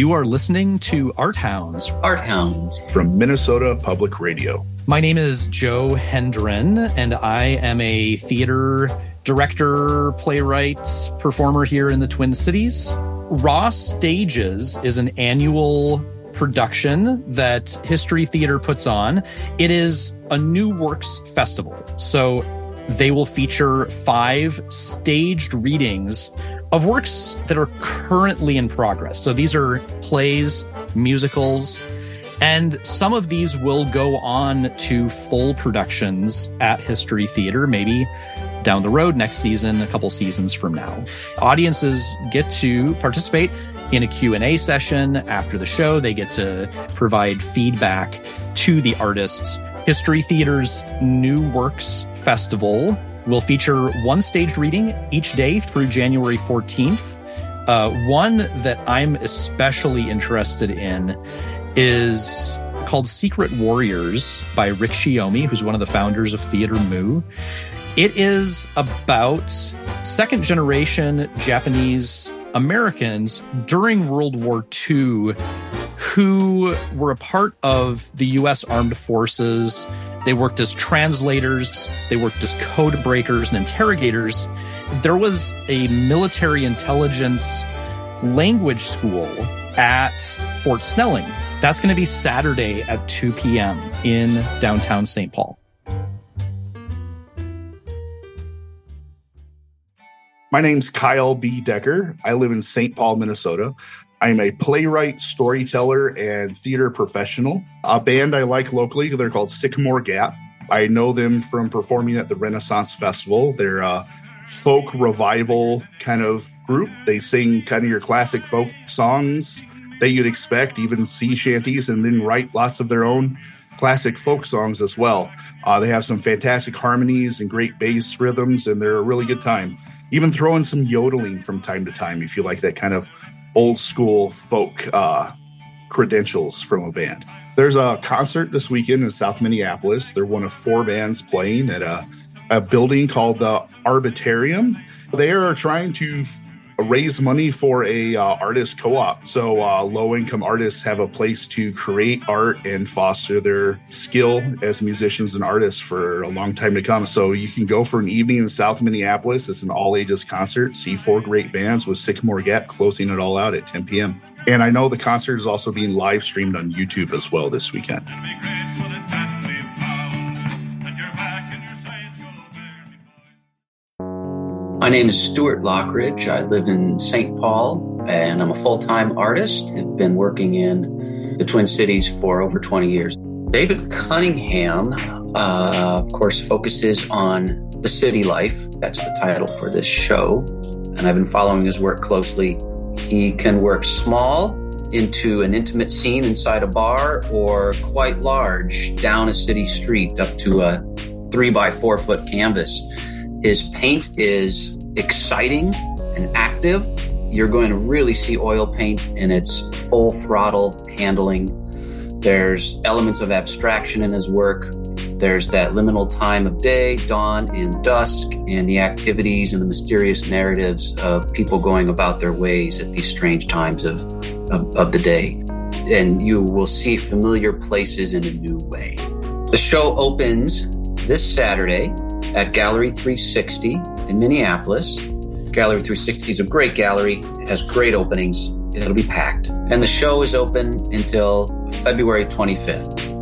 You are listening to Art Hounds. Art Hounds. From Minnesota Public Radio. My name is Joe Hendren, and I am a theater director, playwright, performer here in the Twin Cities. Raw Stages is an annual production that History Theatre puts on. It is a new works festival. So they will feature five staged readings of works that are currently in progress. So these are plays, musicals, and some of these will go on to full productions at History Theatre, maybe down the road next season, a couple seasons from now. Audiences get to participate in a Q&A session after the show. They get to provide feedback to the artists. History Theatre's New Works Festival will feature one staged reading each day through January 14th. Uh, one that I'm especially interested in is called Secret Warriors by Rick Shiomi, who's one of the founders of Theater Mu. It is about second generation Japanese Americans during World War II who were a part of the US Armed Forces. They worked as translators, they worked as code breakers and interrogators. There was a military intelligence language school at Fort Snelling. That's going to be Saturday at 2 p.m. in downtown St. Paul. My name's Kyle B. Decker. I live in St. Paul, Minnesota. I'm a playwright, storyteller, and theater professional. A band I like locally, they're called Sycamore Gap. I know them from performing at the Renaissance Festival. They're a folk revival kind of group. They sing kind of your classic folk songs that you'd expect, even sea shanties, and then write lots of their own classic folk songs as well. Uh, they have some fantastic harmonies and great bass rhythms, and they're a really good time even throw in some yodeling from time to time if you like that kind of old school folk uh, credentials from a band. There's a concert this weekend in South Minneapolis. They're one of four bands playing at a, a building called the Arbitarium. They are trying to raise money for a uh, artist co-op. So uh, low income artists have a place to create art and foster their skill as musicians and artists for a long time to come. So you can go for an evening in south minneapolis. It's an all ages concert. See four great bands with sycamore gap closing it all out at 10 p.m and i know the concert is also being live streamed on youtube as well this weekend My name is Stuart Loughridge. I live in St. Paul and I'm a full time artist. I've been working in the Twin Cities for over 20 years. David Cunningham, uh, of course, focuses on the city life. That's the title for this show. And I've been following his work closely. He can work small into an intimate scene inside a bar or quite large down a city street up to a three by four foot canvas. His paint is exciting and active. You're going to really see oil paint in its full throttle handling. There's elements of abstraction in his work. There's that liminal time of day, dawn and dusk, and the activities and the mysterious narratives of people going about their ways at these strange times of, of, of the day. And you will see familiar places in a new way. The show opens this Saturday at Gallery 360 in Minneapolis. Gallery 360 is a great gallery, has great openings, it'll be packed. And the show is open until February 25th.